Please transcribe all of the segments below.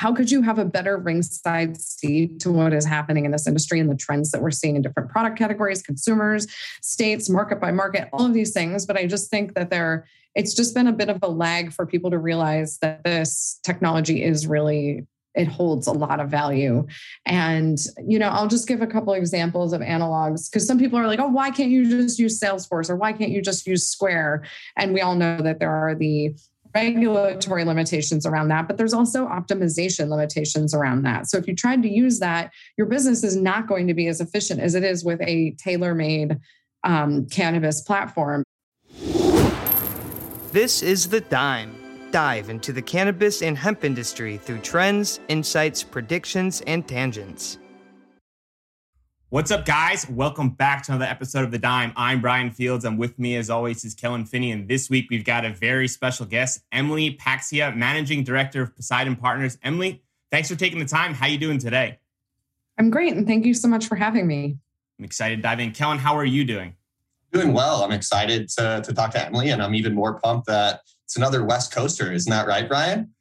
how could you have a better ringside seat to what is happening in this industry and the trends that we're seeing in different product categories, consumers, states, market by market, all of these things. But I just think that there, it's just been a bit of a lag for people to realize that this technology is really it holds a lot of value. And, you know, I'll just give a couple examples of analogs because some people are like, oh, why can't you just use Salesforce or why can't you just use Square? And we all know that there are the regulatory limitations around that, but there's also optimization limitations around that. So if you tried to use that, your business is not going to be as efficient as it is with a tailor made um, cannabis platform. This is The Dime. Dive into the cannabis and hemp industry through trends, insights, predictions, and tangents. What's up, guys? Welcome back to another episode of The Dime. I'm Brian Fields, and with me, as always, is Kellen Finney. And this week, we've got a very special guest, Emily Paxhia, Managing Director of Poseidon Partners. Emily, thanks for taking the time. How are you doing today? I'm great, and thank you so much for having me. I'm excited to dive in. Kellen, how are you doing? Doing well. I'm excited to, to talk to Emily, and I'm even more pumped that it's another West Coaster. Isn't that right, Brian?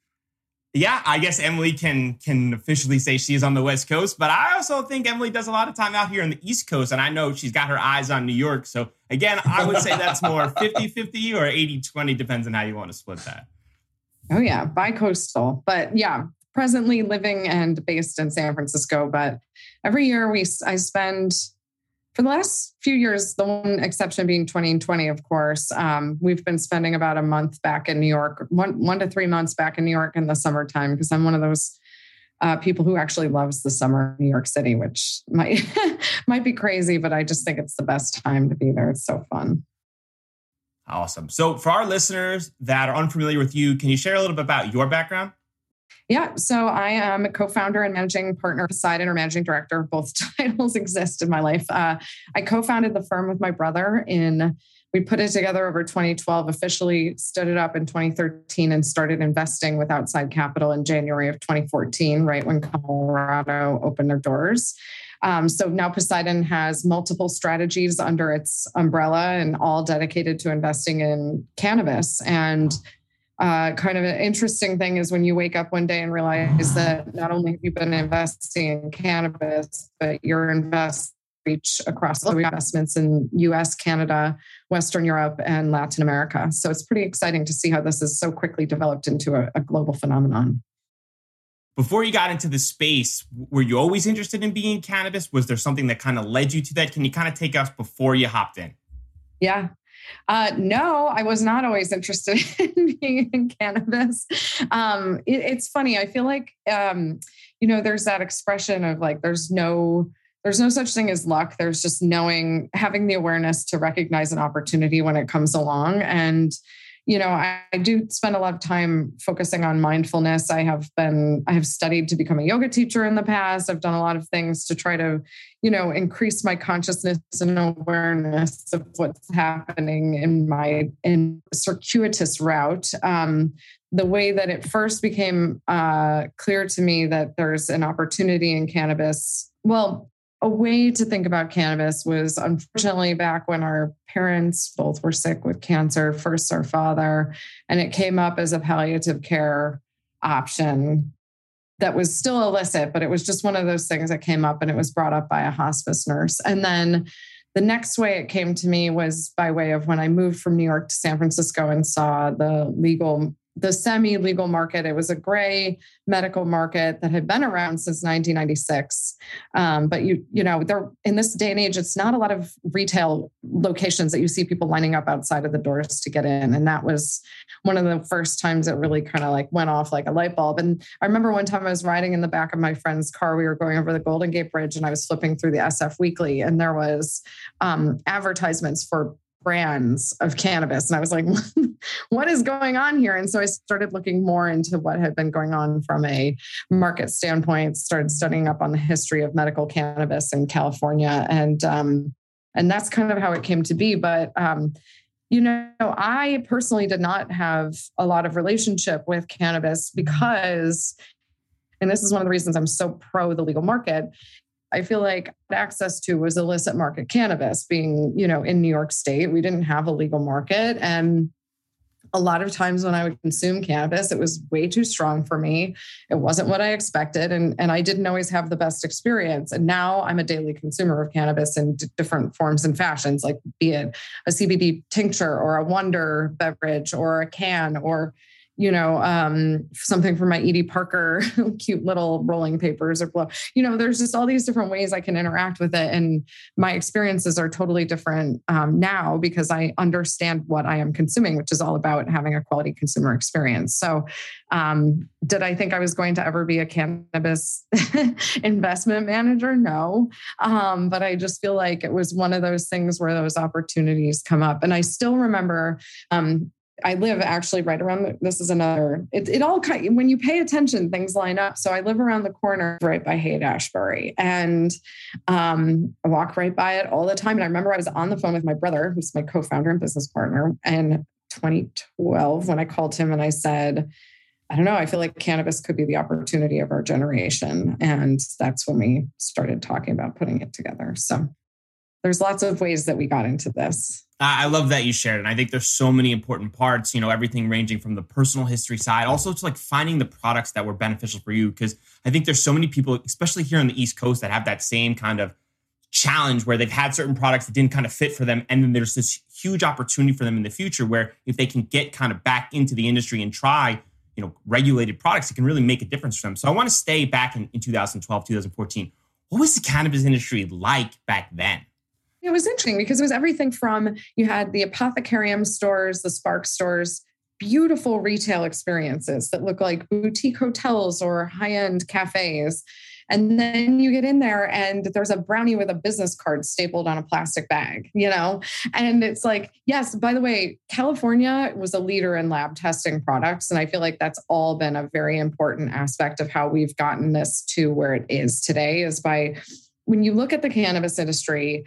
Yeah, I guess Emily can can officially say she's on the West Coast, but I also think Emily does a lot of time out here on the East Coast, and I know she's got her eyes on New York. So again, I would say that's more 50-50 or 80-20, depends on how you want to split that. Oh yeah, bi-coastal. But yeah, presently living and based in San Francisco, but every year we I spend for the last few years, the one exception being 2020, of course, um, we've been spending about a month back in New York, one, one to three months back in New York in the summertime, because I'm one of those uh, people who actually loves the summer in New York City, which might might be crazy, but I just think it's the best time to be there. It's so fun. Awesome. So, for our listeners that are unfamiliar with you, can you share a little bit about your background? Yeah, so I am a co-founder and managing partner Poseidon or managing director. Both titles exist in my life. Uh, I co-founded the firm with my brother in. We put it together over 2012. Officially stood it up in 2013 and started investing with outside capital in January of 2014, right when Colorado opened their doors. Um, so now Poseidon has multiple strategies under its umbrella and all dedicated to investing in cannabis. And uh, kind of an interesting thing is when you wake up one day and realize that not only have you been investing in cannabis, but you're investing reach across all investments in US, Canada, Western Europe, and Latin America. So it's pretty exciting to see how this is so quickly developed into a, a global phenomenon. Before you got into the space, were you always interested in being in cannabis? Was there something that kind of led you to that? Can you kind of take us before you hopped in? Yeah, uh, no, I was not always interested in being in cannabis. Um, it, it's funny. I feel like, um, you know, there's that expression of like, there's no, there's no such thing as luck. There's just knowing, having the awareness to recognize an opportunity when it comes along. And, you know, I, I, do spend a lot of time focusing on mindfulness. I have been, I have studied to become a yoga teacher in the past. I've done a lot of things to try to, you know, increase my consciousness and awareness of what's happening in my in circuitous route. Um, the way that it first became uh, clear to me that there's an opportunity in cannabis. Well, a way to think about cannabis was unfortunately back when our parents both were sick with cancer, first our father, and it came up as a palliative care option that was still illicit, but it was just one of those things that came up and it was brought up by a hospice nurse. And then the next way it came to me was by way of when I moved from New York to San Francisco and saw the legal the semi-legal market. It was a gray medical market that had been around since 1996. Um, but you, you know, there in this day and age, it's not a lot of retail locations that you see people lining up outside of the doors to get in. And that was one of the first times it really kind of like went off like a light bulb. And I remember one time I was riding in the back of my friend's car. We were going over the Golden Gate Bridge, and I was flipping through the SF Weekly, and there was um, advertisements for brands of cannabis. And I was like, what is going on here? And so I started looking more into what had been going on from a market standpoint, started studying up on the history of medical cannabis in California. And, um, and that's kind of how it came to be. But, um, you know, I personally did not have a lot of relationship with cannabis because and this is one of the reasons I'm so pro the legal market I feel like access to was illicit market cannabis being, you know, in New York State. We didn't have a legal market. And a lot of times when I would consume cannabis, it was way too strong for me. It wasn't what I expected. And, and I didn't always have the best experience. And now I'm a daily consumer of cannabis in d- different forms and fashions, like be it a CBD tincture or a wonder beverage or a can or you know, um, something from my Edie Parker cute little rolling papers or blow. You know, there's just all these different ways I can interact with it. And my experiences are totally different um, now because I understand what I am consuming, which is all about having a quality consumer experience. So, um, did I think I was going to ever be a cannabis investment manager? No. Um, but I just feel like it was one of those things where those opportunities come up. And I still remember um, I live actually right around the, this is another it, it all kind when you pay attention things line up. So I live around the corner right by Haight Ashbury and um, I walk right by it all the time. And I remember I was on the phone with my brother who's my co-founder and business partner in 2012 when I called him and I said I don't know I feel like cannabis could be the opportunity of our generation. And that's when we started talking about putting it together. So there's lots of ways that we got into this I love that you shared, and I think there's so many important parts. You know, everything ranging from the personal history side, also to like finding the products that were beneficial for you. Because I think there's so many people, especially here on the East Coast, that have that same kind of challenge where they've had certain products that didn't kind of fit for them, and then there's this huge opportunity for them in the future where if they can get kind of back into the industry and try, you know, regulated products, it can really make a difference for them. So I want to stay back in, in 2012, 2014. What was the cannabis industry like back then? It was interesting because it was everything from you had the apothecarium stores, the SPARC stores, beautiful retail experiences that look like boutique hotels or high end cafes. And then you get in there and there's a brownie with a business card stapled on a plastic bag, you know? And it's like, yes, by the way, California was a leader in lab testing products. And I feel like that's all been a very important aspect of how we've gotten this to where it is today is by when you look at the cannabis industry,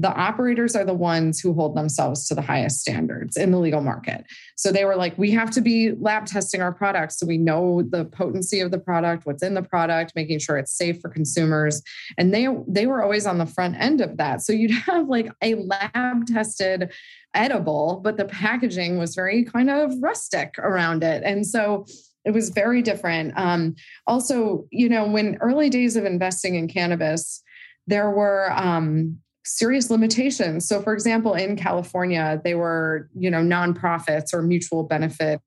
the operators are the ones who hold themselves to the highest standards in the legal market. So they were like, we have to be lab testing our products so we know the potency of the product, what's in the product, making sure it's safe for consumers. And they they were always on the front end of that. So you'd have like a lab tested edible, but the packaging was very kind of rustic around it. And so it was very different. Um, also, you know, when early days of investing in cannabis, there were um, serious limitations. So, for example, in California, they were, you know, nonprofits or mutual benefit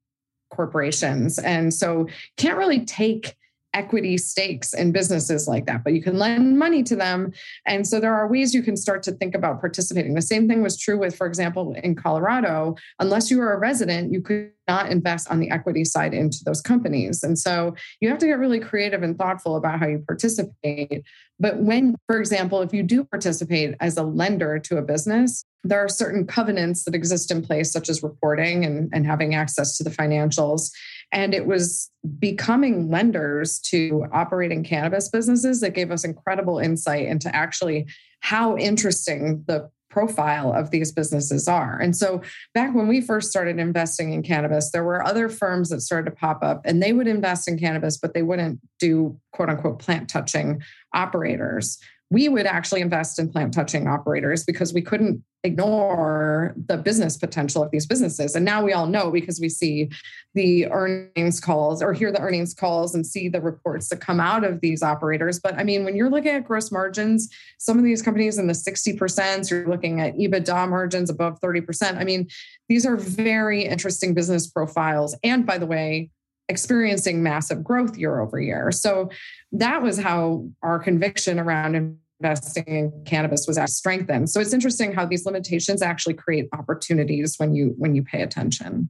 corporations. And so can't really take equity stakes in businesses like that, but you can lend money to them. And so there are ways you can start to think about participating. The same thing was true with, for example, in Colorado, unless you were a resident, you could not invest on the equity side into those companies. And so you have to get really creative and thoughtful about how you participate. But when, for example, if you do participate as a lender to a business, there are certain covenants that exist in place, such as reporting and, and having access to the financials. And it was becoming lenders to operating cannabis businesses that gave us incredible insight into actually how interesting the profile of these businesses are. And so back when we first started investing in cannabis, there were other firms that started to pop up and they would invest in cannabis, but they wouldn't do quote unquote plant touching operators we would actually invest in plant touching operators because we couldn't ignore the business potential of these businesses. And now we all know because we see the earnings calls or hear the earnings calls and see the reports that come out of these operators. But I mean, when you're looking at gross margins, some of these companies in the 60%, you're looking at EBITDA margins above 30%. I mean, these are very interesting business profiles. And by the way, experiencing massive growth year over year. So that was how our conviction around investing in cannabis was strengthened. So it's interesting how these limitations actually create opportunities when you when you pay attention.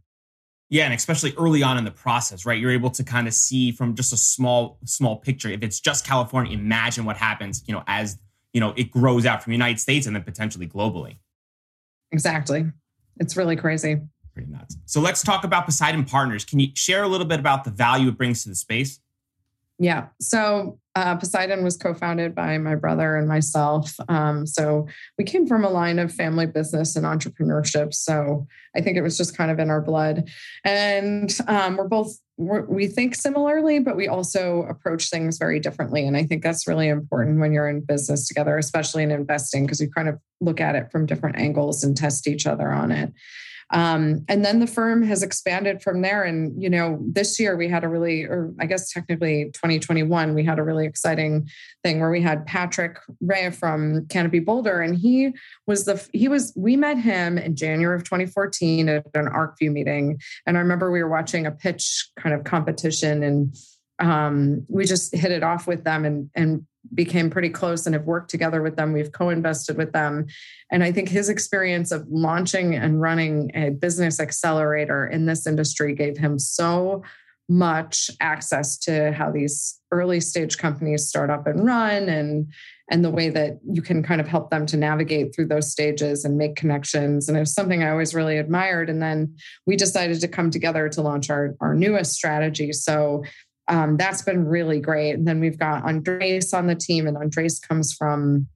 Yeah, and especially early on in the process, right? You're able to kind of see from just a small small picture. If it's just California, imagine what happens, you know, as you know it grows out from the United States and then potentially globally. Exactly. It's really crazy. Pretty nuts. So let's talk about Poseidon Partners. Can you share a little bit about the value it brings to the space? Yeah. So uh, Poseidon was co-founded by my brother and myself. Um, so we came from a line of family business and entrepreneurship. So I think it was just kind of in our blood, and um, we're both we're, we think similarly, but we also approach things very differently. And I think that's really important when you're in business together, especially in investing, because you kind of look at it from different angles and test each other on it. Um, and then the firm has expanded from there. And, you know, this year we had a really, or I guess technically 2021, we had a really exciting thing where we had Patrick Rea from Canopy Boulder. And he was the, he was, we met him in January of 2014 at an ArcView meeting. And I remember we were watching a pitch kind of competition and um, we just hit it off with them and and became pretty close and have worked together with them. We've co-invested with them. And I think his experience of launching and running a business accelerator in this industry gave him so much access to how these early stage companies start up and run and and the way that you can kind of help them to navigate through those stages and make connections and it was something i always really admired and then we decided to come together to launch our, our newest strategy so um, that's been really great. And then we've got Andres on the team, and Andres comes from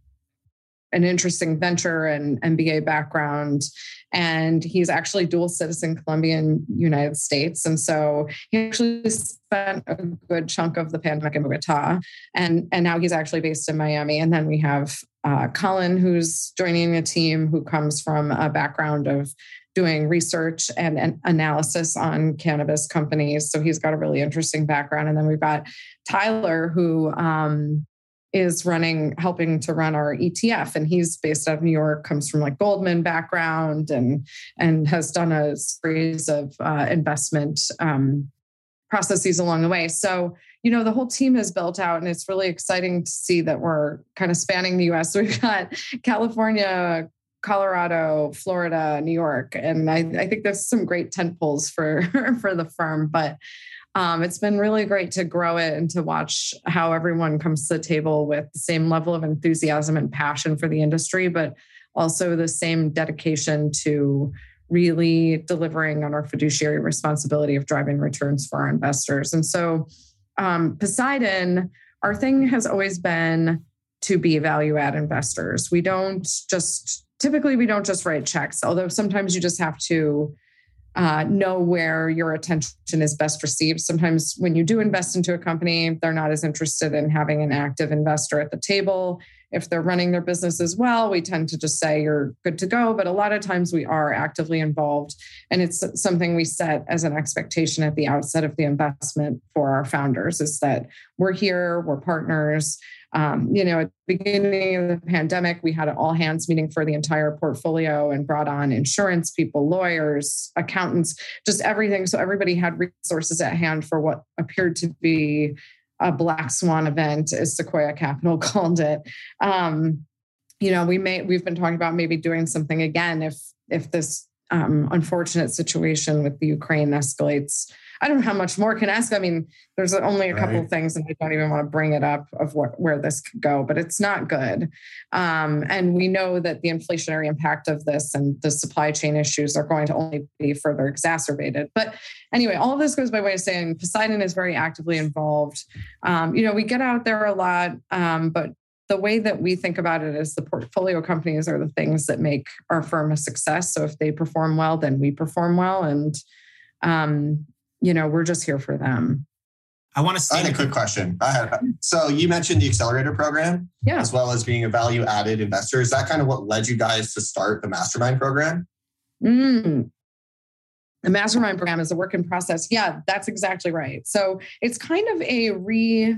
an interesting venture and MBA background. And he's actually dual citizen Colombian United States. And so he actually spent a good chunk of the pandemic in Bogota. And, and now he's actually based in Miami. And then we have uh, Colin, who's joining the team, who comes from a background of doing research and, and, analysis on cannabis companies. So he's got a really interesting background. And then we've got Tyler, who um, is running, helping to run our ETF, and he's based out of New York. Comes from like Goldman background, and and has done a series of uh, investment um, processes along the way. So you know the whole team is built out and it's really exciting to see that we're kind of spanning the us we've got california Colorado, Florida, New York, and I, I think there's some great tent poles for for the firm. But um, it's been really great to grow it and to watch how everyone comes to the table with the same level of enthusiasm and passion for the industry, but also the same dedication to really delivering on our fiduciary responsibility of driving returns for our investors. And so, um, Poseidon, our thing has always been to be value add investors. We don't just typically we don't just write checks, although sometimes you just have to uh, know where your attention is best received. Sometimes when you do invest into a company, they're not as interested in having an active investor at the table. If they're running their business as well, we tend to just say you're good to go. But a lot of times we are actively involved. And it's something we set as an expectation at the outset of the investment for our founders is that we're here, we're partners. Um, you know, at the beginning of the pandemic, we had an all hands meeting for the entire portfolio and brought on insurance people, lawyers, accountants, just everything. So everybody had resources at hand for what appeared to be a black swan event, as Sequoia Capital called it. Um, you know, we may we've been talking about maybe doing something again if if this um, unfortunate situation with the Ukraine escalates I don't know how much more can ask. I mean, there's only a couple of things, and I don't even want to bring it up of what where this could go, but it's not good. Um, and we know that the inflationary impact of this and the supply chain issues are going to only be further exacerbated. But anyway, all of this goes by way of saying Poseidon is very actively involved. Um, you know, we get out there a lot, um, but the way that we think about it is the portfolio companies are the things that make our firm a success. So if they perform well, then we perform well. And um, you know, we're just here for them. I want to say I had a quick question. So you mentioned the accelerator program, yeah. as well as being a value added investor. Is that kind of what led you guys to start the mastermind program? Mm. The mastermind program is a work in process. Yeah, that's exactly right. So it's kind of a re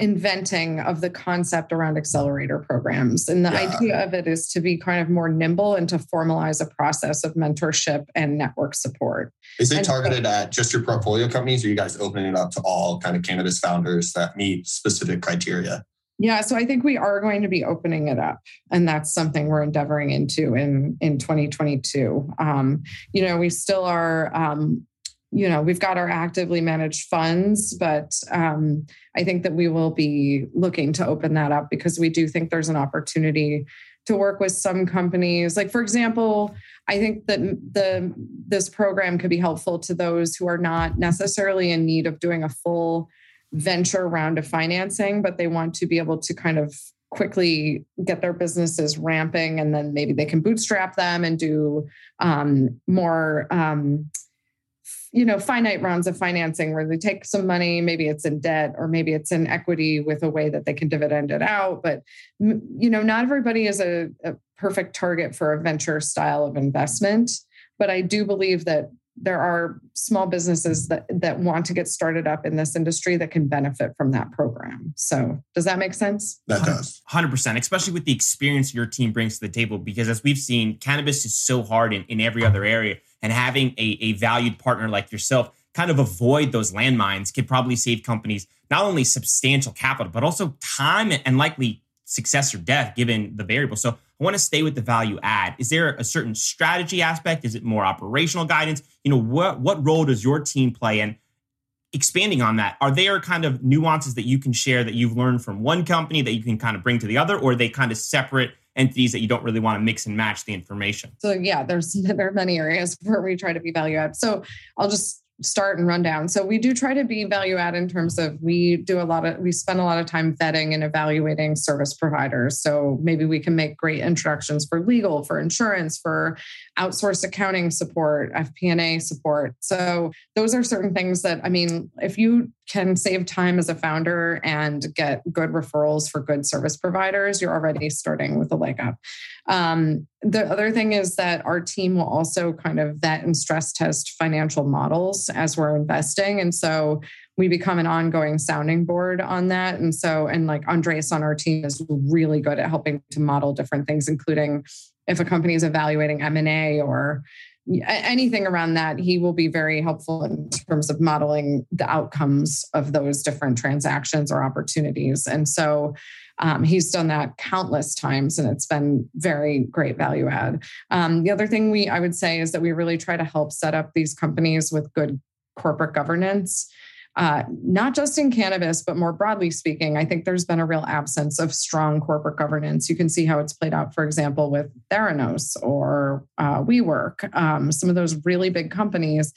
inventing of the concept around accelerator programs. And the yeah. idea of it is to be kind of more nimble and to formalize a process of mentorship and network support. Is it and targeted so, at just your portfolio companies or are you guys opening it up to all kind of cannabis founders that meet specific criteria? Yeah, so I think we are going to be opening it up, and that's something we're endeavoring into in in 2022. Um, you know, we still are um, you know we've got our actively managed funds but um, i think that we will be looking to open that up because we do think there's an opportunity to work with some companies. Like for example i think that the this program could be helpful to those who are not necessarily in need of doing a full venture round of financing but they want to be able to kind of quickly get their businesses ramping and then maybe they can bootstrap them and do um, more um, you know finite rounds of financing where they take some money maybe it's in debt or maybe it's in equity with a way that they can dividend it out but you know not everybody is a, a perfect target for a venture style of investment but I do believe that there are small businesses that that want to get started up in this industry that can benefit from that program. So, does that make sense? That does. 100%, especially with the experience your team brings to the table because as we've seen, cannabis is so hard in, in every other area and having a, a valued partner like yourself kind of avoid those landmines could probably save companies not only substantial capital but also time and likely success or death given the variable. So I want to stay with the value add. Is there a certain strategy aspect? Is it more operational guidance? You know, what what role does your team play? And expanding on that, are there kind of nuances that you can share that you've learned from one company that you can kind of bring to the other, or are they kind of separate entities that you don't really want to mix and match the information? So yeah, there's there are many areas where we try to be value add. So I'll just start and run down. So we do try to be value add in terms of we do a lot of we spend a lot of time vetting and evaluating service providers. So maybe we can make great introductions for legal, for insurance, for outsourced accounting support, FP&A support. So those are certain things that I mean, if you can save time as a founder and get good referrals for good service providers, you're already starting with a leg up. Um, the other thing is that our team will also kind of vet and stress test financial models as we're investing. And so we become an ongoing sounding board on that. And so, and like Andres on our team is really good at helping to model different things, including if a company is evaluating M&A or anything around that, he will be very helpful in terms of modeling the outcomes of those different transactions or opportunities. And so um, he's done that countless times and it's been very great value add. Um, the other thing we I would say is that we really try to help set up these companies with good corporate governance uh, not just in cannabis, but more broadly speaking, I think there's been a real absence of strong corporate governance. You can see how it's played out, for example, with Theranos or uh, WeWork, um, some of those really big companies.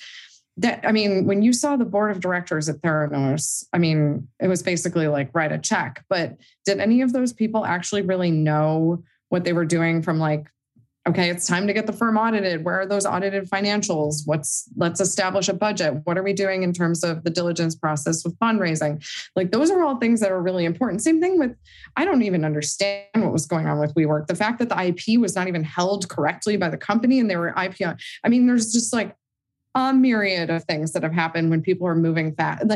That I mean, when you saw the board of directors at Theranos, I mean, it was basically like write a check. But did any of those people actually really know what they were doing from like okay it's time to get the firm audited. Where are those audited financials? What's let's establish a budget. What are we doing in terms of the diligence process with fundraising? Like those are all things that are really important. Same thing with i don't even understand what was going on with WeWork. The fact that the ip was not even held correctly by the company and they were ipo i mean there's just like a myriad of things that have happened when people are moving fast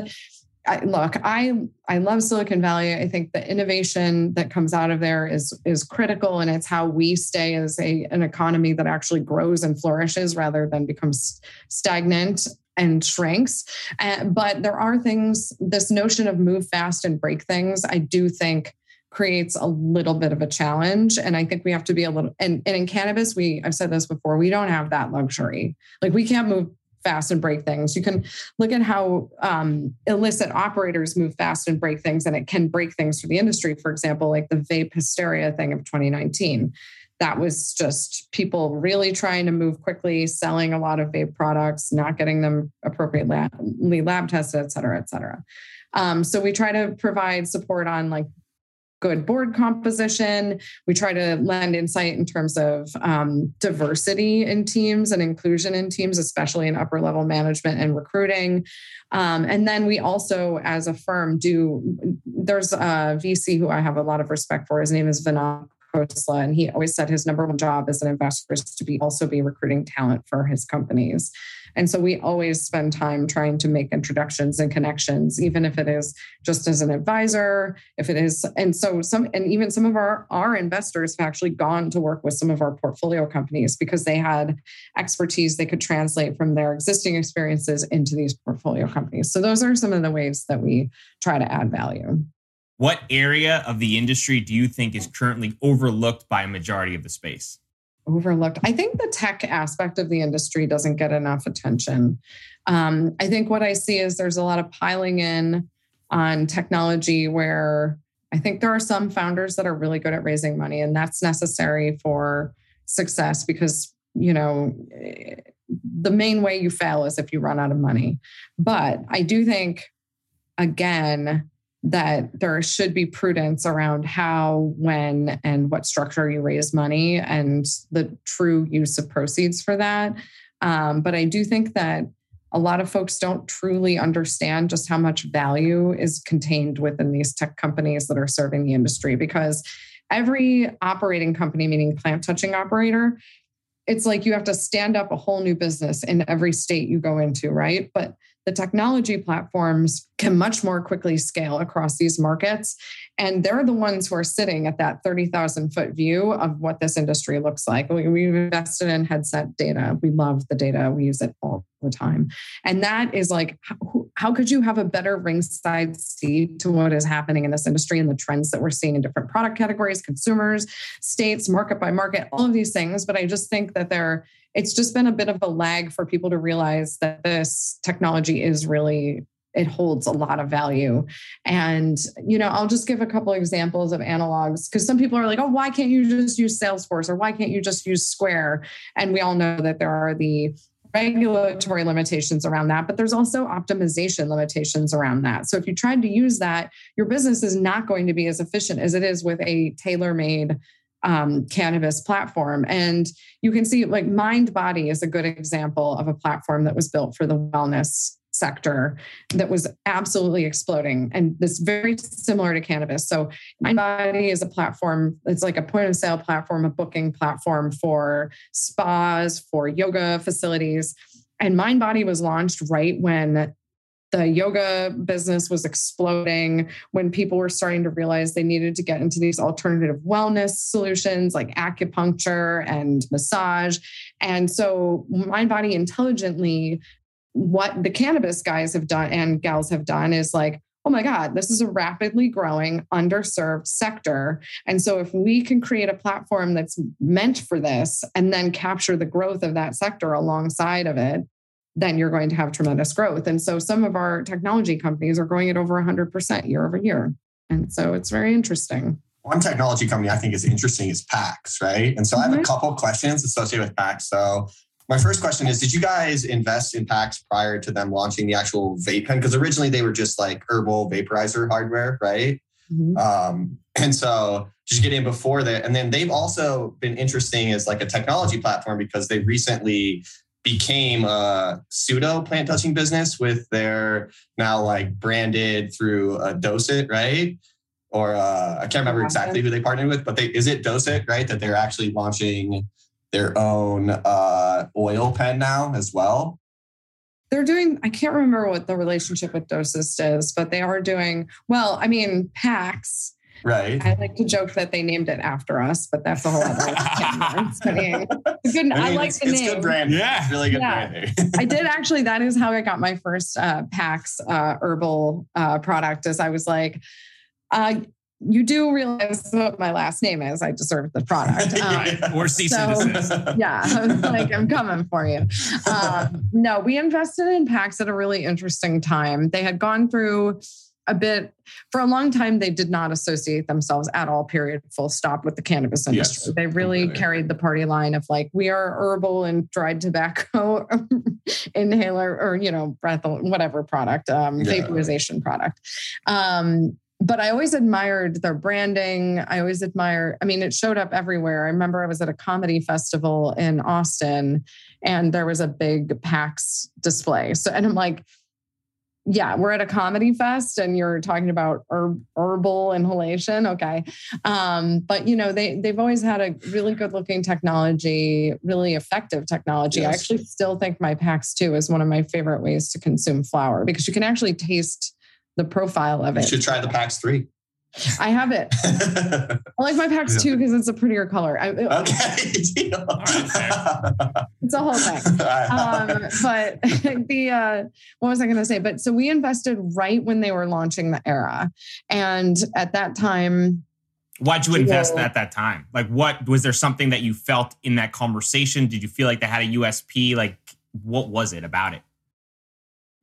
I, look, I I love Silicon Valley. I think the innovation that comes out of there is is critical, and it's how we stay as a an economy that actually grows and flourishes rather than becomes stagnant and shrinks. Uh, but there are things. This notion of move fast and break things, I do think creates a little bit of a challenge and i think we have to be a little and, and in cannabis we i've said this before we don't have that luxury like we can't move fast and break things. You can look at how um, illicit operators move fast and break things, and it can break things for the industry. For example, like the vape hysteria thing of 2019. That was just people really trying to move quickly, selling a lot of vape products, not getting them appropriately lab tested, et cetera, et cetera. Um, so we try to provide support on like good board composition. We try to lend insight in terms of um, diversity in teams and inclusion in teams, especially in upper level management and recruiting. Um, and then we also, as a firm, do there's a VC who I have a lot of respect for. His name is Vinod Khosla, and he always said his number one job as an investor is to be also be recruiting talent for his companies. And so we always spend time trying to make introductions and connections, even if it is just as an advisor, if it is, and so some, and even some of our, our investors have actually gone to work with some of our portfolio companies because they had expertise they could translate from their existing experiences into these portfolio companies. So those are some of the ways that we try to add value. What area of the industry do you think is currently overlooked by a majority of the space? Overlooked. I think the tech aspect of the industry doesn't get enough attention. Um, I think what I see is there's a lot of piling in on technology where I think there are some founders that are really good at raising money, and that's necessary for success because, you know, the main way you fail is if you run out of money. But I do think, again, that there should be prudence around how, when, and what structure you raise money and the true use of proceeds for that. Um, but I do think that a lot of folks don't truly understand just how much value is contained within these tech companies that are serving the industry because every operating company, meaning plant touching operator, it's like you have to stand up a whole new business in every state you go into, right? But the technology platforms can much more quickly scale across these markets. And they're the ones who are sitting at that 30,000 foot view of what this industry looks like. We, have invested in headset data. We love the data, we use it all the time. And that is like, how, how could you have a better ringside seat to what is happening in this industry and the trends that we're seeing in different product categories, consumers, states, market by market, all of these things. But I just think that they're it's just been a bit of a lag for people to realize that this technology is really it holds a lot of value. And you know i'll just give a couple examples of analogs because some people are like oh why can't you just use salesforce? Or why can't you just use square? And we all know that there are the regulatory limitations around that, but there's also optimization limitations around that. So if you tried to use that, your business is not going to be as efficient as it is with a tailor made um, cannabis platform. And you can see, like, Mind Body is a good example of a platform that was built for the wellness sector that was absolutely exploding and this very similar to cannabis so mindbody is a platform it's like a point of sale platform a booking platform for spas for yoga facilities and mindbody was launched right when the yoga business was exploding when people were starting to realize they needed to get into these alternative wellness solutions like acupuncture and massage. And so, Mind Body intelligently, what the cannabis guys have done and gals have done is like, oh my God, this is a rapidly growing, underserved sector. And so, if we can create a platform that's meant for this and then capture the growth of that sector alongside of it, then you're going to have tremendous growth. And so some of our technology companies are growing at over 100% year over year. And so it's very interesting. One technology company I think is interesting is PAX, right? And so I have a mm-hmm. couple questions associated with PAX. So my first question is Did you guys invest in PAX prior to them launching the actual vape pen? Because originally they were just like herbal vaporizer hardware, right? Mm-hmm. Um, and so just get in before that. And then they've also been interesting as like a technology platform because they recently became a pseudo plant touching business with their now like branded through a Docet, right? Or uh, I can't remember exactly who they partnered with, but they is it Docet, right? That they're actually launching their own uh, oil pen now as well. They're doing, I can't remember what the relationship with Docet is, but they are doing, well, I mean, PAX Right. I like to joke that they named it after us, but that's a whole other thing. good, I, I like it's, the it's name. good branding. Yeah. It's really good yeah. branding. I did actually, that is how I got my first uh, PAX uh, herbal uh, product is I was like, uh, you do realize what my last name is. I deserve the product. Um, or cease so, and desist. Yeah, like I'm coming for you. Um, no, we invested in PAX at a really interesting time. They had gone through a bit for a long time they did not associate themselves at all period full stop with the cannabis industry yes, they really carried the party line of like we are herbal and dried tobacco inhaler or you know breath whatever product um, yeah. vaporization product um, but I always admired their branding. I always admire, I mean, it showed up everywhere. I remember I was at a comedy festival in Austin and there was a big PAX display. So, and I'm like, yeah, we're at a comedy fest and you're talking about herb, herbal inhalation. Okay. Um, but you know, they they've always had a really good looking technology, really effective technology. Yes. I actually still think my PAX 2 is one of my favorite ways to consume flower because you can actually taste the profile of it. You should try the PAX 3. I have it. I like my PAX yeah. too because it's a prettier color. I, okay. it's a whole thing. Um, but the uh, what was I going to say? But so we invested right when they were launching the era, and at that time. Why'd you invest you know, at that time? Like, what was there something that you felt in that conversation? Did you feel like they had a USP? Like, what was it about it?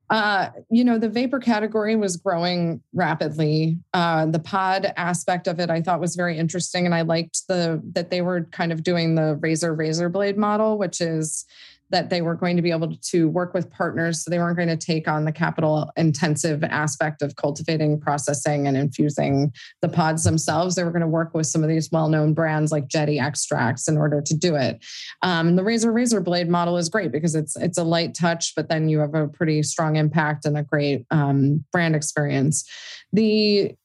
Uh, you know, the vapor category was growing rapidly. Uh, the pod aspect of it, I thought was very interesting, and I liked the that they were kind of doing the razor razor blade model, which is that they were going to be able to work with partners. So they weren't going to take on the capital intensive aspect of cultivating, processing, and infusing the pods themselves. They were going to work with some of these well known brands like Jetty Extracts in order to do it. Um, the razor razor blade model is great because it's it's a light touch, but then you have a pretty strong impact and a great um, brand experience. The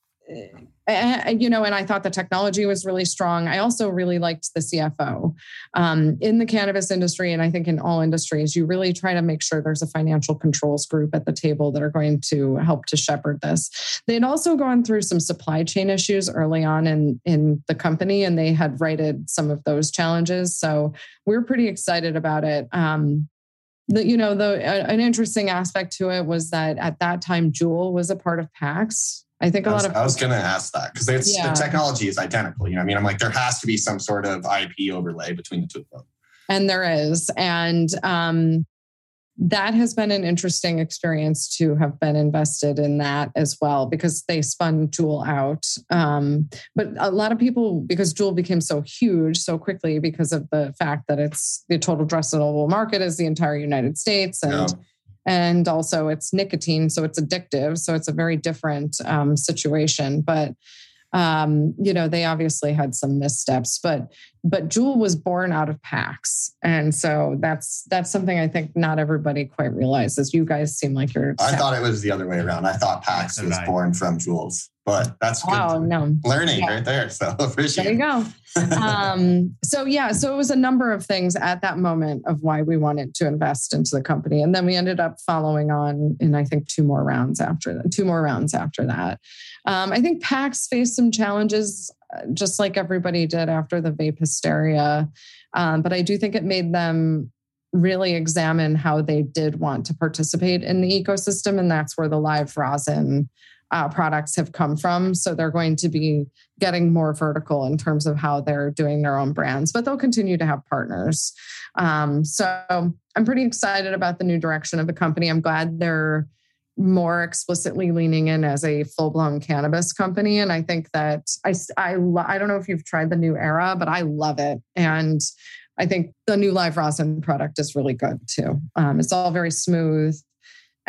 uh, you know, and I thought the technology was really strong. I also really liked the CFO um, in the cannabis industry, and I think in all industries, you really try to make sure there's a financial controls group at the table that are going to help to shepherd this. They had also gone through some supply chain issues early on in in the company, and they had righted some of those challenges. So we're pretty excited about it. Um, the, you know, the an interesting aspect to it was that at that time, Juul was a part of PAX. I think a I was, lot of I was going to ask that because it's Yeah. the technology is identical. You know, I mean, I'm like there has to be some sort of IP overlay between the two of them. and there is and um, that has been an interesting experience to have been invested in that as well because they spun Juul out. Um, but a lot of people, because Juul became so huge so quickly because of the fact that it's the total addressable market is the entire United States and Yeah. And also it's nicotine, so it's addictive. So it's a very different um, situation. But um, you know, they obviously had some missteps, but but Juul was born out of PAX, and so that's that's something I think not everybody quite realizes. You guys seem like you're. I thought it was the other way around. I thought PAX was born from Jules, but that's good. Oh no! Learning Yeah. right there. So appreciate There you it. go. um, so yeah, so it was a number of things at that moment of why we wanted to invest into the company, and then we ended up following on in I think two more rounds after that. Two more rounds after that. Um, I think PAX faced some challenges, uh, just like everybody did after the vape hysteria, um, but I do think it made them really examine how they did want to participate in the ecosystem, and that's where the live rosin. Uh, products have come from. So they're going to be getting more vertical in terms of how they're doing their own brands, but they'll continue to have partners. Um, so I'm pretty excited about the new direction of the company. I'm glad they're more explicitly leaning in as a full blown cannabis company. And I think that I, I, I don't know if you've tried the new era, but I love it. And I think the new live rosin product is really good too. Um, it's all very smooth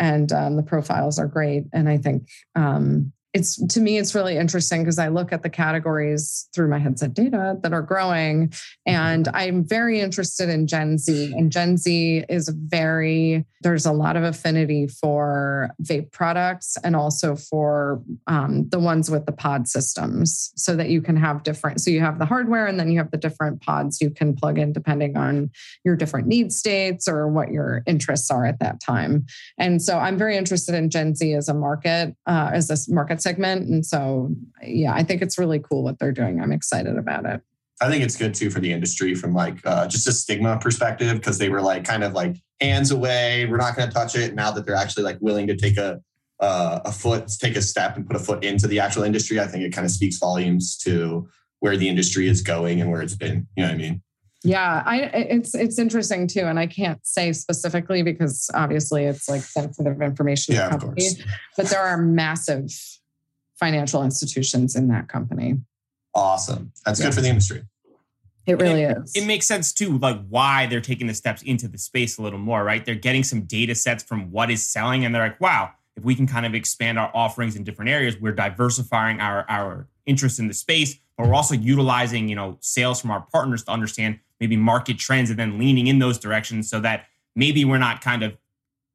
and um, the profiles are great. And I think um, it's to me, it's really interesting because I look at the categories through my headset data that are growing, and I'm very interested in Gen Z. And Gen Z is very there's a lot of affinity for vape products and also for um, the ones with the pod systems, so that you can have different. So you have the hardware, and then you have the different pods you can plug in depending on your different need states or what your interests are at that time. And so I'm very interested in Gen Z as a market, uh, as this market segment. And so, yeah, I think it's really cool what they're doing. I'm excited about it. I think it's good too for the industry from like uh, just a stigma perspective because they were like kind of like hands away, we're not going to touch it. Now that they're actually like willing to take a uh, a foot, take a step, and put a foot into the actual industry, I think it kind of speaks volumes to where the industry is going and where it's been. You know what I mean? Yeah, I it's it's interesting too, and I can't say specifically because obviously it's like sensitive information. Yeah, of course. But there are massive financial institutions in that company. Awesome. That's Yeah. good for the industry. It really it, is. It makes sense too, like why they're taking the steps into the space a little more, right? They're getting some data sets from what is selling, and they're like, wow, if we can kind of expand our offerings in different areas, we're diversifying our our interest in the space, but we're also utilizing, you know, sales from our partners to understand maybe market trends and then leaning in those directions so that maybe we're not kind of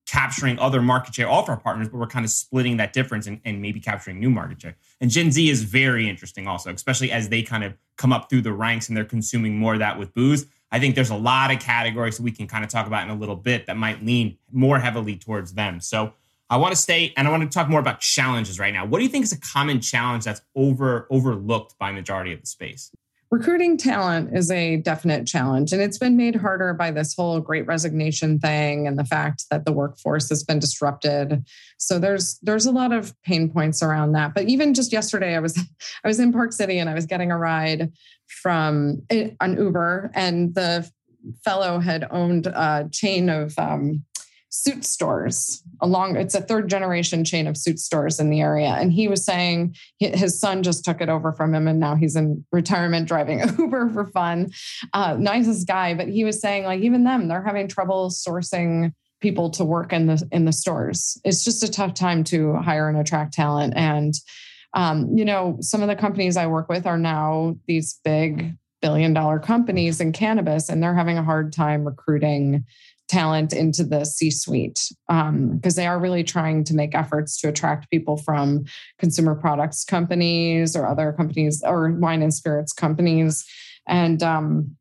capturing other market share off our partners, but we're kind of splitting that difference and, and maybe capturing new market share. And Gen Z is very interesting also, especially as they kind of come up through the ranks and they're consuming more of that with booze. I think there's a lot of categories we can kind of talk about in a little bit that might lean more heavily towards them. So I want to stay and I want to talk more about challenges right now. What do you think is a common challenge that's over overlooked by majority of the space? Recruiting talent is a definite challenge and it's been made harder by this whole great resignation thing and the fact that the workforce has been disrupted. So there's there's a lot of pain points around that. But even just yesterday i was i was in park city and i was getting a ride from an uber and the fellow had owned a chain of um, suit stores along it's a third generation chain of suit stores in the area. And he was saying his son just took it over from him and now he's in retirement driving uber for fun. Uh, nicest guy. But he was saying like even them they're having trouble sourcing people to work in the in the stores. It's just a tough time to hire and attract talent. And um, you know some of the companies i work with are now these big billion dollar companies in cannabis and they're having a hard time recruiting talent into the C suite because um, they are really trying to make efforts to attract people from consumer products companies or other companies or wine and spirits companies. And, um,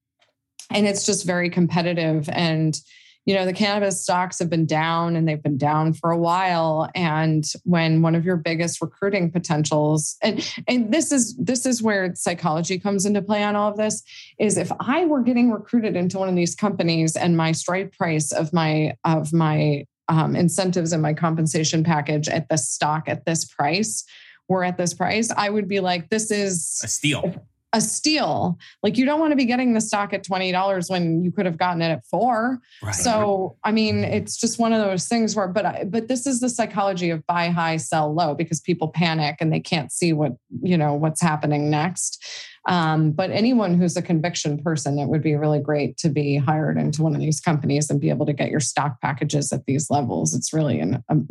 and it's just very competitive. And, you know the cannabis stocks have been down and they've been down for a while. And when one of your biggest recruiting potentials and and this is this is where psychology comes into play on all of this is if i were getting recruited into one of these companies and my strike price of my of my um, incentives and my compensation package at the stock at this price were at this price i would be like this is a steal a steal. Like you don't want to be getting the stock at $20 when you could have gotten it at 4. Right. So, I mean, it's just one of those things where but but this is the psychology of buy high, sell low because people panic and they can't see what, you know, what's happening next. Um, but anyone who's a conviction person, it would be really great to be hired into one of these companies and be able to get your stock packages at these levels. It's really an um,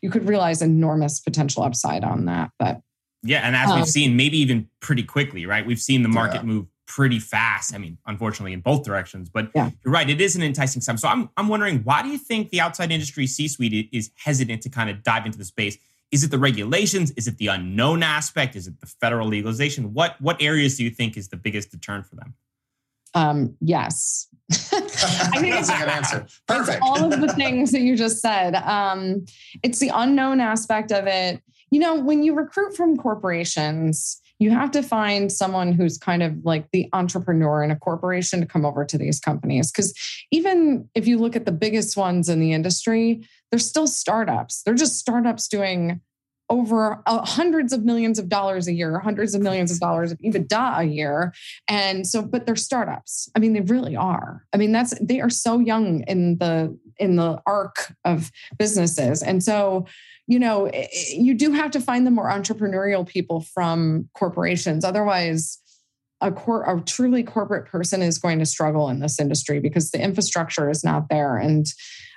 you could realize enormous potential upside on that. But yeah, and as um, we've seen, maybe even pretty quickly, right? We've seen the market yeah. move pretty fast. I mean, unfortunately, in both directions. But yeah. you're right; it is an enticing time. So I'm I'm wondering, why do you think the outside industry C-suite is hesitant to kind of dive into the space? Is it the regulations? Is it the unknown aspect? Is it the federal legalization? What what areas do you think is the biggest deterrent for them? Um, yes. I think That's a good answer. Perfect. all of the things that you just said. Um, it's the unknown aspect of it you know, when you recruit from corporations, you have to find someone who's kind of like the entrepreneur in a corporation to come over to these companies. Because even if you look at the biggest ones in the industry, they're still startups. They're just startups doing over uh, hundreds of millions of dollars a year, hundreds of millions of dollars of EBITDA a year. And so, but they're startups. I mean, they really are. I mean, that's they are so young in the in the arc of businesses. And so you know, eh, eh, you do have to find the more entrepreneurial people from corporations. Otherwise, a, cor- a truly corporate person is going to struggle in this industry because the infrastructure is not there. And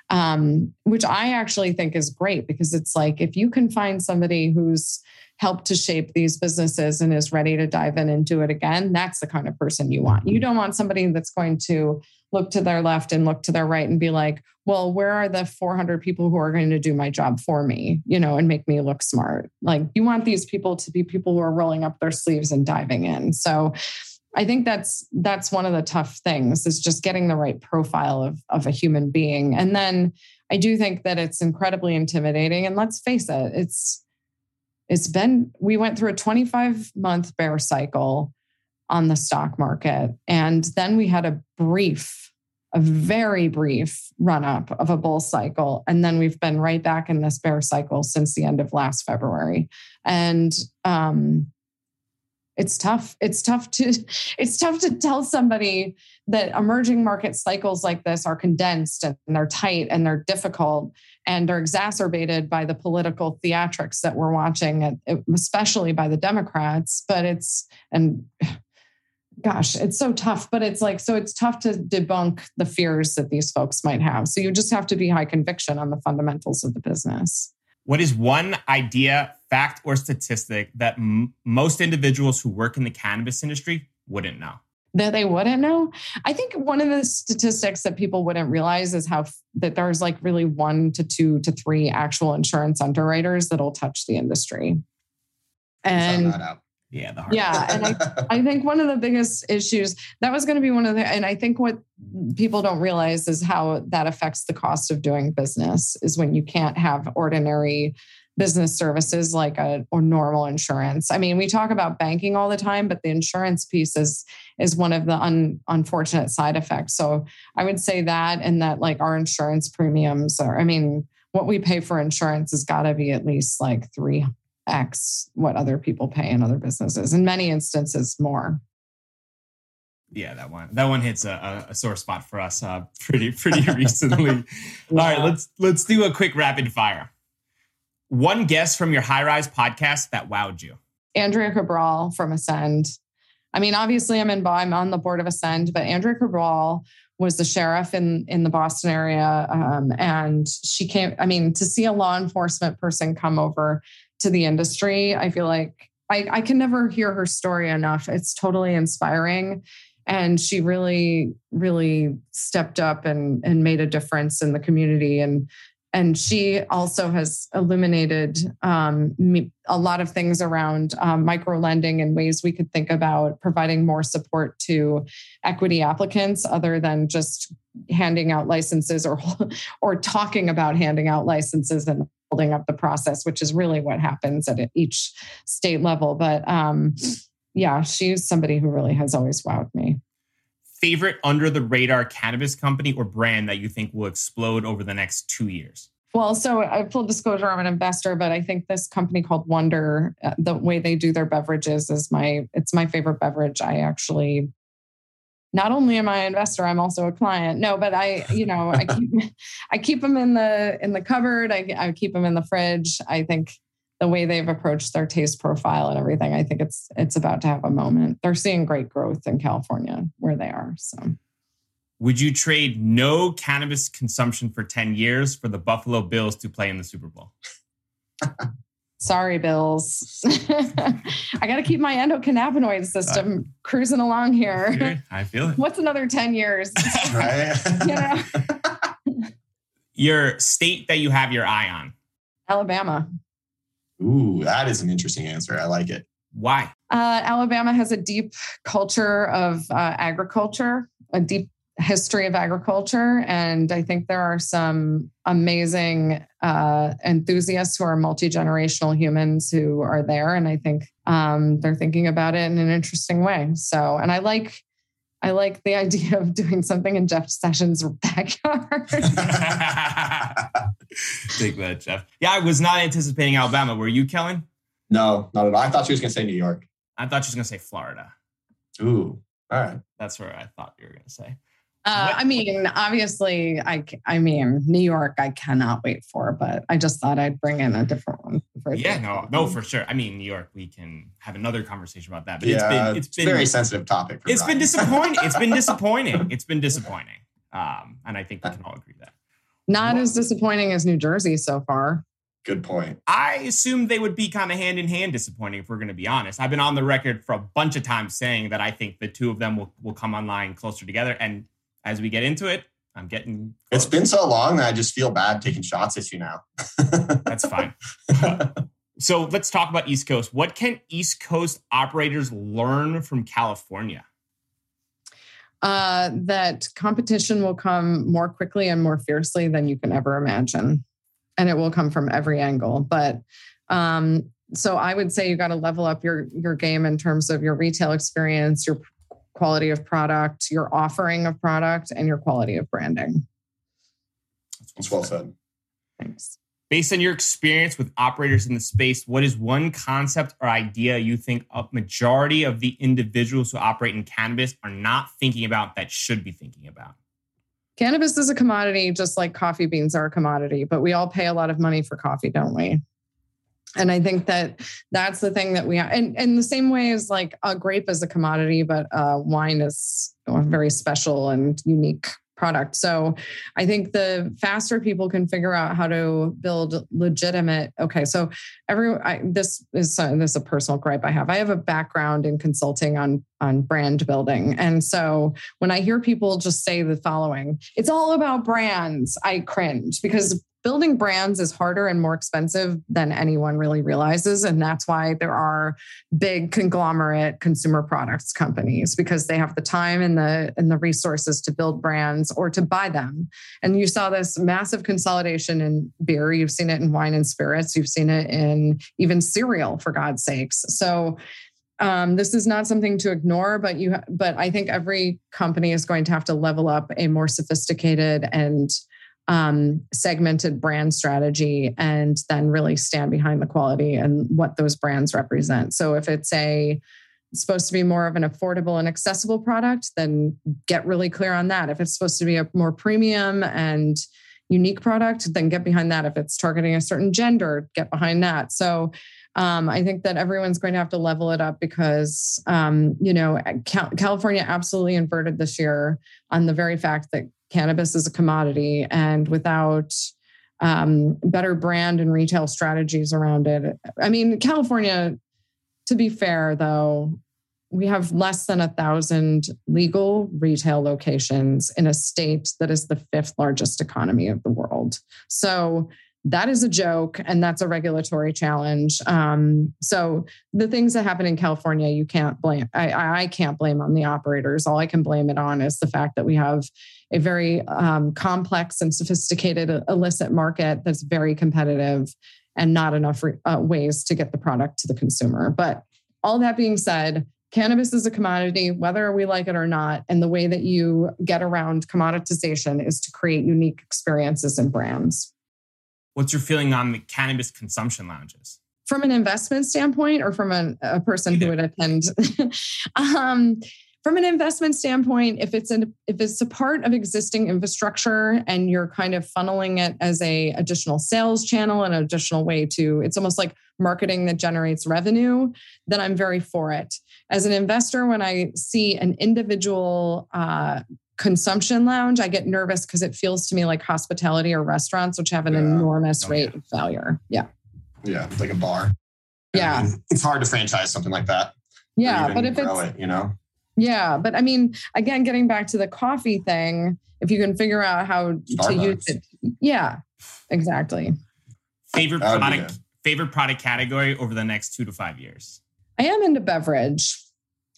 um, which I actually think is great because it's like if you can find somebody who's helped to shape these businesses and is ready to dive in and do it again, that's the kind of person you want. You mm-hmm. don't want somebody that's going to look to their left and look to their right and be like, well, where are the 400 people who are going to do my job for me, you know, and make me look smart? Like, you want these people to be people who are rolling up their sleeves and diving in. So, I think that's that's one of the tough things is just getting the right profile of of a human being. And then I do think that it's incredibly intimidating. And let's face it, it's it's been we went through a 25 month bear cycle on the stock market. And then we had a brief, a very brief run up of a bull cycle. And then we've been right back in this bear cycle since the end of last February. And um, it's tough. It's tough to it's tough to tell somebody that emerging market cycles like this are condensed and they're tight and they're difficult and are exacerbated by the political theatrics that we're watching, especially by the Democrats. But it's and gosh, it's so tough, but it's like, so it's tough to debunk the fears that these folks might have. So you just have to be high conviction on the fundamentals of the business. What is one idea, fact, or statistic that m- most individuals who work in the cannabis industry wouldn't know? That they wouldn't know. I think one of the statistics that people wouldn't realize is how f- that there's like really one to two to three actual insurance underwriters that'll touch the industry. And yeah the yeah and I, I think one of the biggest issues that was going to be one of the and i think what people don't realize is how that affects the cost of doing business is when you can't have ordinary business services like a or normal insurance. I mean, we talk about banking all the time, but the insurance piece is is one of the un, unfortunate side effects. So I would say that and that like our insurance premiums are I mean, what we pay for insurance has got to be at least like 3 X what other people pay in other businesses. In many instances, more. Yeah, that one that one hits a, a sore spot for us uh, pretty pretty recently. yeah. All right, let's let's do a quick rapid fire. One guest from your high rise podcast that wowed you. Andrea Cabral from Ascend. I mean, obviously, I'm in I'm on the board of Ascend, but Andrea Cabral was the sheriff in in the Boston area, um, and she came. I mean, to see a law enforcement person come over to the industry. I feel like I, I can never hear her story enough. It's totally inspiring. and she really really stepped up and and made a difference in the community and and she also has illuminated um, a lot of things around um, micro lending and ways we could think about providing more support to equity applicants other than just handing out licenses or or talking about handing out licenses and holding up the process which is really what happens at each state level but um, yeah she's somebody who really has always wowed me favorite under the radar cannabis company or brand that you think will explode over the next two years? Well, so uh, full disclosure, I'm an investor, but I think this company called Wunder, uh, the way they do their beverages is my it's my favorite beverage. I actually not only am I an investor, I'm also a client. No, but I, you know, I keep I keep them in the in the cupboard. I, I keep them in the fridge. I think the way they've approached their taste profile and everything, I think it's it's about to have a moment. They're seeing great growth in California where they are. So would you trade no cannabis consumption for 10 years for the Buffalo Bills to play in the Super Bowl? Sorry, Bills. I got to keep my endocannabinoid system cruising along here. I feel it. What's another 10 years? right. you know? your state that you have your eye on? Alabama. Ooh, that is an interesting answer. I like it. Why? Uh, Alabama has a deep culture of uh, agriculture, a deep history of agriculture. And I think there are some amazing uh, enthusiasts who are multi generational humans who are there. And I think um, they're thinking about it in an interesting way. So, and I like. I like the idea of doing something in Jeff Sessions' backyard. Take that, Jeff. Yeah, I was not anticipating Alabama. Were you, Kellen? No, not at all. I thought she was going to say New York. I thought she was going to say Florida. Ooh, all right. That's where I thought you were going to say. Uh, I mean, obviously, I I mean, New York, I cannot wait for, but I just thought I'd bring in a different one. yeah, no, no, for sure. I mean, New York, we can have another conversation about that. But yeah, it's been it's, it's been very sensitive topic. It's Brian. been disappointing. it's been disappointing. It's been disappointing. Um, and I think we can all agree that. Not well, as disappointing as New Jersey so far. Good point. I assumed they would be kind of hand in hand disappointing, if we're going to be honest. I've been on the record for a bunch of times saying that I think the two of them will, will come online closer together. And as we get into it, I'm getting. Close. It's been so long that I just feel bad taking shots at you now. That's fine. so let's talk about East Coast. What can East Coast operators learn from California? Uh, that competition will come more quickly and more fiercely than you can ever imagine. And it will come from every angle. But um, so I would say you got to level up your your game in terms of your retail experience, your quality of product, your offering of product, and your quality of branding. That's well said. Thanks. Based on your experience with operators in the space, what is one concept or idea you think a majority of the individuals who operate in cannabis are not thinking about that should be thinking about? Cannabis is a commodity, just like coffee beans are a commodity, but we all pay a lot of money for coffee, don't we? And I think that that's the thing that we. And, and the same way as like a grape is a commodity, but uh, wine is a very special and unique product. So I think the faster people can figure out how to build legitimate. Okay, so every I, this is uh, this is a personal gripe I have. I have a background in consulting on on brand building, and so when I hear people just say the following, "It's all about brands," I cringe because building brands is harder and more expensive than anyone really realizes. And that's why there are big conglomerate consumer products companies because they have the time and the and the resources to build brands or to buy them. And you saw this massive consolidation in beer. You've seen it in wine and spirits. You've seen it in even cereal, for God's sakes. So um, this is not something to ignore, but you but I think every company is going to have to level up a more sophisticated and um, segmented brand strategy and then really stand behind the quality and what those brands represent. So if it's a it's supposed to be more of an affordable and accessible product, then get really clear on that. If it's supposed to be a more premium and unique product, then get behind that. If it's targeting a certain gender, get behind that. So um, I think that everyone's going to have to level it up because, um, you know, California absolutely inverted this year on the very fact that cannabis is a commodity and without um, better brand and retail strategies around it. I mean, California, to be fair though, we have less than a thousand legal retail locations in a state that is the fifth largest economy of the world. So that is a joke and that's a regulatory challenge. Um, so the things that happen in California, you can't blame. I, I, can't blame on the operators. All I can blame it on is the fact that we have a very um, complex and sophisticated illicit market that's very competitive and not enough uh, ways to get the product to the consumer. But all that being said, cannabis is a commodity, whether we like it or not. And the way that you get around commoditization is to create unique experiences and brands. What's your feeling on the cannabis consumption lounges? From an investment standpoint, or from a, a person Either. who would attend? um, from an investment standpoint, if it's an if it's a part of existing infrastructure and you're kind of funneling it as a additional sales channel and an additional way to, it's almost like marketing that generates revenue, then I'm very for it. As an investor, when I see an individual uh, consumption lounge, I get nervous because it feels to me like hospitality or restaurants, which have an yeah. enormous oh, rate yeah. of failure. Yeah. Yeah, like a bar. Yeah. I mean, it's hard to franchise something like that. Yeah, but if it's, it, you know? Yeah, but I mean, again, getting back to the coffee thing, if you can figure out how Starbucks. to use it. Yeah, exactly. Favorite product, favorite product category over the next two to five years? I am into beverage.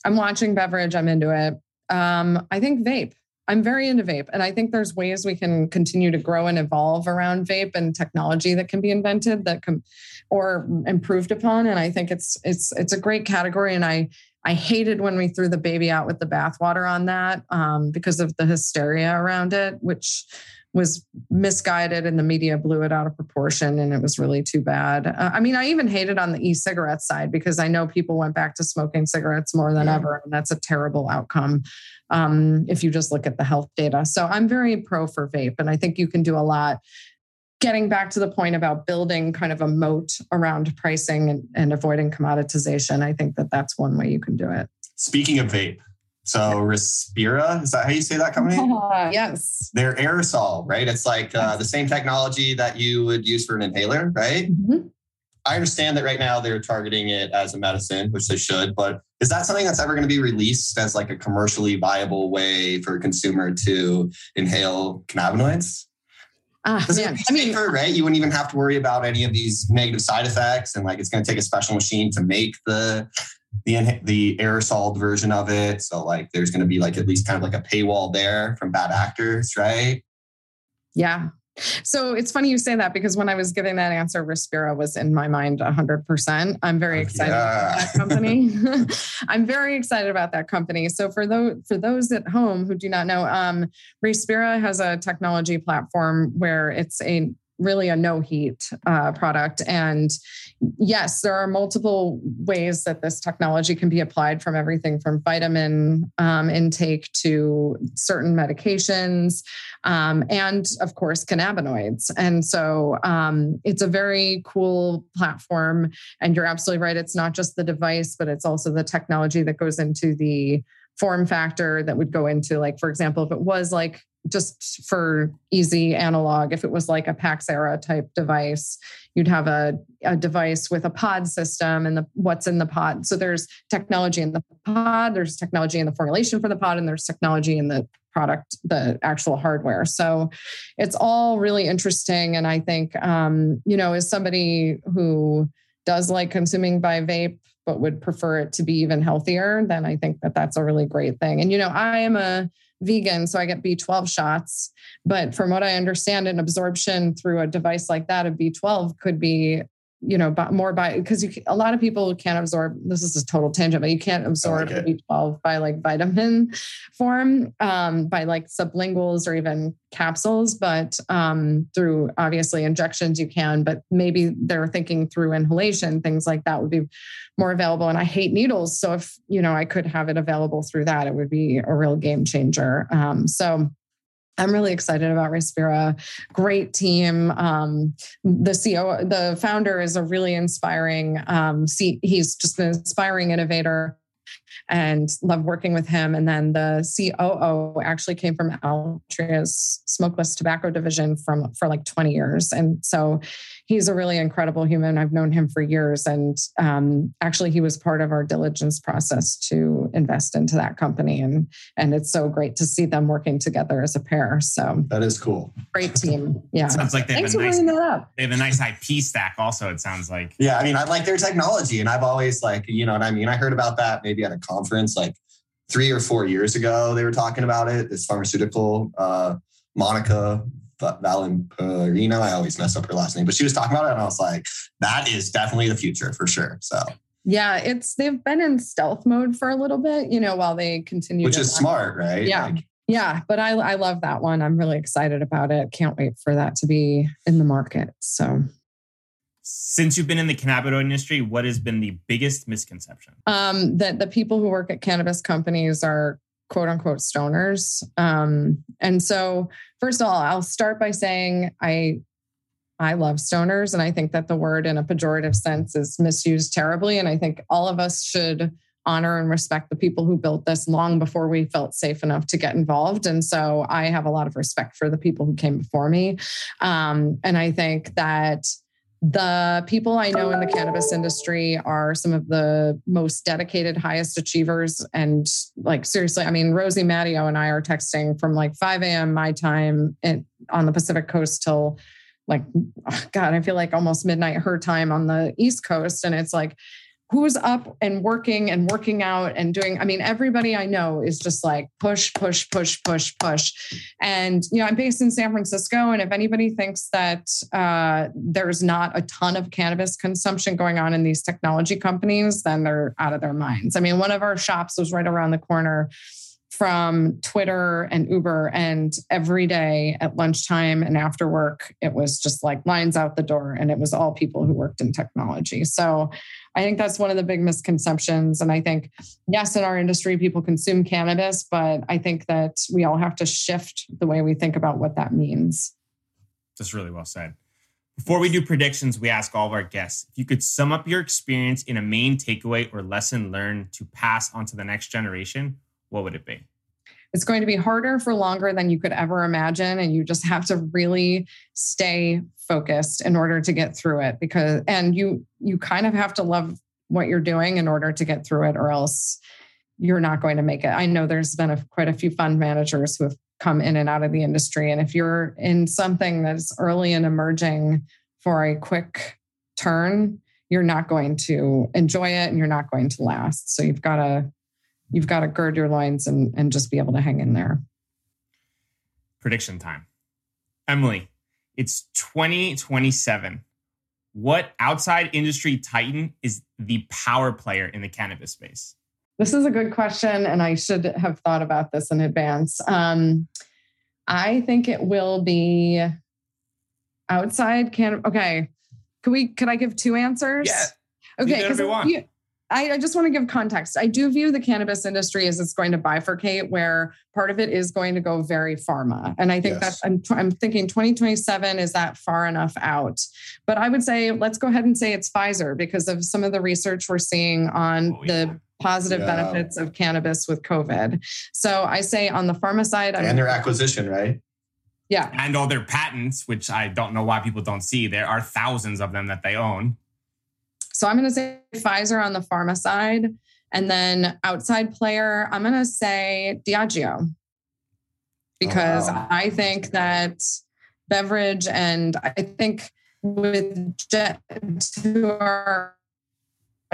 I'm watching beverage. I'm into it. Um, I think vape. I'm very into vape. And I think there's ways we can continue to grow and evolve around vape and technology that can be invented that can or improved upon. And I think it's it's it's a great category. And I I hated when we threw the baby out with the bathwater on that um, because of the hysteria around it, which was misguided and the media blew it out of proportion and it was really too bad. Uh, I mean, I even hated on the e-cigarette side because I know people went back to smoking cigarettes more than yeah. ever and that's a terrible outcome um, if you just look at the health data. So I'm very pro for vape, and I think you can do a lot. Getting back to the point about building kind of a moat around pricing and, and avoiding commoditization, I think that that's one way you can do it. Speaking of vape, so Respira, is that how you say that company? Uh, yes. They're aerosol, right? It's like uh, the same technology that you would use for an inhaler, right? Mm-hmm. I understand that right now they're targeting it as a medicine, which they should, but is that something that's ever going to be released as like a commercially viable way for a consumer to inhale cannabinoids? Uh, yeah. I mean, right? You wouldn't even have to worry about any of these negative side effects, and like it's going to take a special machine to make the the the aerosol version of it. So like, there's going to be like at least kind of like a paywall there from bad actors, right? Yeah, so it's funny you say that because when I was giving that answer, Respira was in my mind 100%. I'm very excited yeah. about that company. I'm very excited about that company. So for those for those at home who do not know, um, Respira has a technology platform where it's a really a no heat uh, product. And yes, there are multiple ways that this technology can be applied from everything from vitamin um, intake to certain medications, um, and of course, cannabinoids. And so um, it's a very cool platform. And you're absolutely right. It's not just the device, but it's also the technology that goes into the form factor that would go into like for example if it was like just for easy analog, if it was like a PAX Era type device, you'd have a, a device with a pod system and the what's in the pod. So there's technology in the pod, there's technology in the formulation for the pod, and there's technology in the product, the actual hardware. So it's all really interesting. And I think, um, you know, as somebody who does like consuming by vape, but would prefer it to be even healthier, then I think that that's a really great thing. And, you know, I am a vegan, so I get B12 shots. But from what I understand, an absorption through a device like that of B12 could be you know, more by because you a lot of people can't absorb. This is a total tangent, but you can't absorb like B12 by like vitamin form, um, by like sublinguals or even capsules. But um, through obviously injections, you can. But maybe they're thinking through inhalation, things like that would be more available. And I hate needles, so if you know I could have it available through that, it would be a real game changer. Um, so I'm really excited about Respira. Great team. Um, the CEO, the founder is a really inspiring. Um, he's just an inspiring innovator and love working with him. And then the COO actually came from Altria's smokeless tobacco division from for like 20 years. And so he's a really incredible human. I've known him for years. And um, actually, he was part of our diligence process to invest into that company. And, and it's so great to see them working together as a pair. So that is cool. Great team. Yeah. sounds like they have, Thanks a for nice, bringing that up. they have a nice IP stack, also, it sounds like. Yeah. I mean, I like their technology. And I've always, like, you know what I mean? I heard about that maybe at a conference like three or four years ago. They were talking about it, this pharmaceutical, uh, Monica Valenperino. I always mess up her last name, but she was talking about it, and I was like, that is definitely the future for sure. So Yeah, it's they've been in stealth mode for a little bit, you know, while they continue. which to is launch. smart, right? Yeah. Like, Yeah, but I I love that one. I'm really excited about it. Can't wait for that to be in the market. So Since you've been in the cannabinoid industry, what has been the biggest misconception? um that the people who work at cannabis companies are quote unquote stoners. Um, and so first of all, I'll start by saying I I love stoners and I think that the word in a pejorative sense is misused terribly. And I think all of us should honor and respect the people who built this long before we felt safe enough to get involved. And so I have a lot of respect for the people who came before me. Um, and I think that the people I know in the cannabis industry are some of the most dedicated, highest achievers. And like, seriously, I mean, Rosie Mattio and I are texting from like 5 a.m. my time in, on the Pacific coast till like, oh God, I feel like almost midnight her time on the East Coast. And it's like, who's up and working and working out and doing i mean everybody i know is just like push push push push push and you know i'm based in san francisco and if anybody thinks that uh, there's not a ton of cannabis consumption going on in these technology companies then they're out of their minds i mean one of our shops was right around the corner from Twitter and Uber. And every day at lunchtime and after work, it was just like lines out the door. And it was all people who worked in technology. So I think that's one of the big misconceptions. And I think, yes, in our industry, people consume cannabis, but I think that we all have to shift the way we think about what that means. That's really well said. Before we do predictions, we ask all of our guests if you could sum up your experience in a main takeaway or lesson learned to pass on to the next generation, what would it be? It's going to be harder for longer than you could ever imagine. And you just have to really stay focused in order to get through it because, and you, you kind of have to love what you're doing in order to get through it or else you're not going to make it. I know there's been a, quite a few fund managers who have come in and out of the industry. And if you're in something that's early and emerging for a quick turn, you're not going to enjoy it and you're not going to last. So you've got to you've got to gird your loins and, and just be able to hang in there. Prediction time. Emily, it's 2027. What outside industry titan is the power player in the cannabis space? This is a good question, and I should have thought about this in advance. Um, I think it will be outside can okay. Could we could I give two answers? Yeah. Okay, want. I, I just want to give context. I do view the cannabis industry as it's going to bifurcate, where part of it is going to go very pharma, and I think Yes. that I'm I'm thinking 2027 is that far enough out. But I would say let's go ahead and say it's Pfizer because of some of the research we're seeing on Oh, yeah. the positive Yeah. benefits of cannabis with COVID. So I say on the pharma side, I'm, and their acquisition, right? yeah, And all their patents, which I don't know why people don't see. There are thousands of them that they own. So I'm going to say Pfizer on the pharma side. And then outside player, I'm going to say Diageo. Because oh, wow. I think that beverage and I think with Gen, to our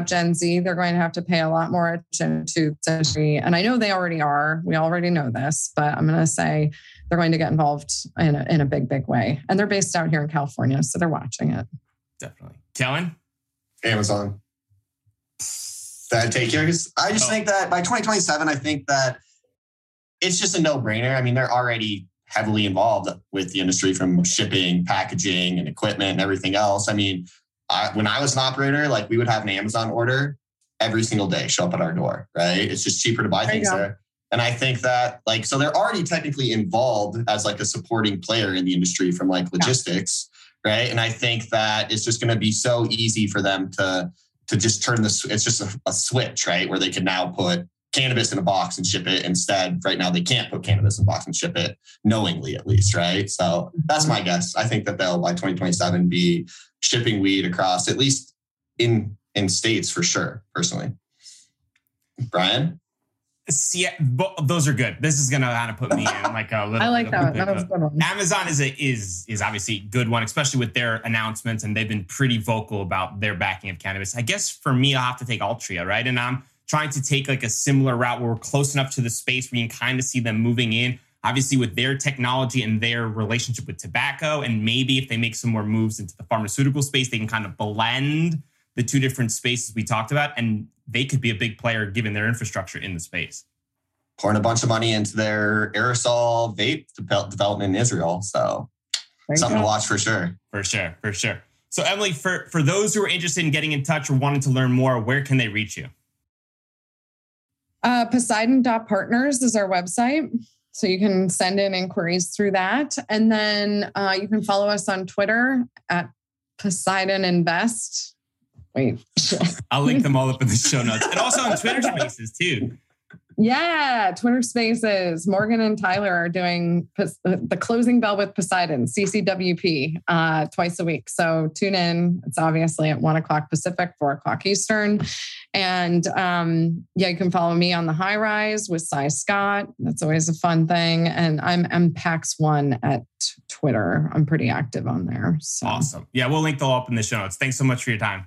Gen Z, they're going to have to pay a lot more attention to century. And I know they already are. We already know this, but I'm going to say they're going to get involved in a, in a big, big way. And they're based out here in California, so they're watching it. Definitely. Kellen? Amazon. That take care. 'Cause I just Oh. think that by 2027, I think that it's just a no brainer. I mean, they're already heavily involved with the industry from shipping, packaging, and equipment and everything else. I mean, I, when I was an operator, like we would have an Amazon order every single day show up at our door, right? It's just cheaper to buy things go. there. And I think that like so they're already technically involved as like a supporting player in the industry from like logistics, right? And I think that it's just going to be so easy for them to to just turn this. It's just a, a switch, right, where they can now put cannabis in a box and ship it. Instead, right now they can't put cannabis in a box and ship it knowingly, at least, right? So mm-hmm. that's my guess. I think that they'll by 2027 be shipping weed across, at least in in states for sure. Personally, Brian. Yeah, those are good. This is gonna kind of put me in like a little. I like that. That was good one. Amazon is a is is obviously a good one, especially with their announcements, and they've been pretty vocal about their backing of cannabis. I guess for me, I'll have to take Altria, right? And I'm trying to take like a similar route where we're close enough to the space where you can kind of see them moving in. Obviously, with their technology and their relationship with tobacco, and maybe if they make some more moves into the pharmaceutical space, they can kind of blend the two different spaces we talked about, and they could be a big player given their infrastructure in the space. Pouring a bunch of money into their aerosol vape development in Israel. So something to watch for sure. For sure, for sure. So Emily, for, for those who are interested in getting in touch or wanting to learn more, where can they reach you? Uh, Poseidon.partners is our website. So you can send in inquiries through that. And then uh, you can follow us on Twitter at Poseidon Invest. Wait. I'll link them all up in the show notes. And also on Twitter Spaces too. Yeah, Twitter Spaces. Morgan and Tyler are doing the closing bell with Poseidon, CCWP, uh, twice a week. So tune in. It's obviously at one o'clock Pacific, four o'clock Eastern. And um, yeah, you can follow me on the high rise with Cy Scott. That's always a fun thing. And I'm empax1 at Twitter. I'm pretty active on there. So. Awesome. Yeah, we'll link them all up in the show notes. Thanks so much for your time.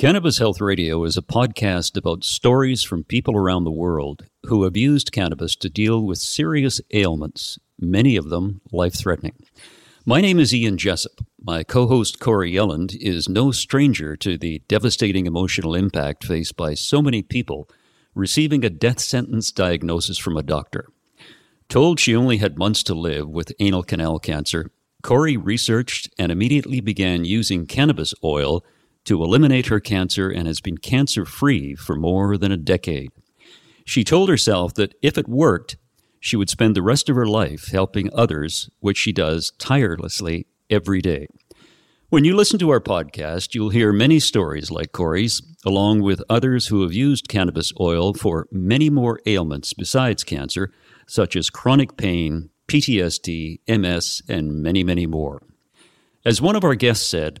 Cannabis Health Radio is a podcast about stories from people around the world who have used cannabis to deal with serious ailments, many of them life threatening. My name is Ian Jessop. My co host Corrie Yelland is no stranger to the devastating emotional impact faced by so many people receiving a death sentence diagnosis from a doctor. Told she only had months to live with anal canal cancer, Corrie researched and immediately began using cannabis oil to eliminate her cancer and has been cancer free for more than a decade. She told herself that if it worked, she would spend the rest of her life helping others, which she does tirelessly every day. When you listen to our podcast, you'll hear many stories like Corrie's, along with others who have used cannabis oil for many more ailments besides cancer, such as chronic pain, PTSD, MS, and many, many more. As one of our guests said,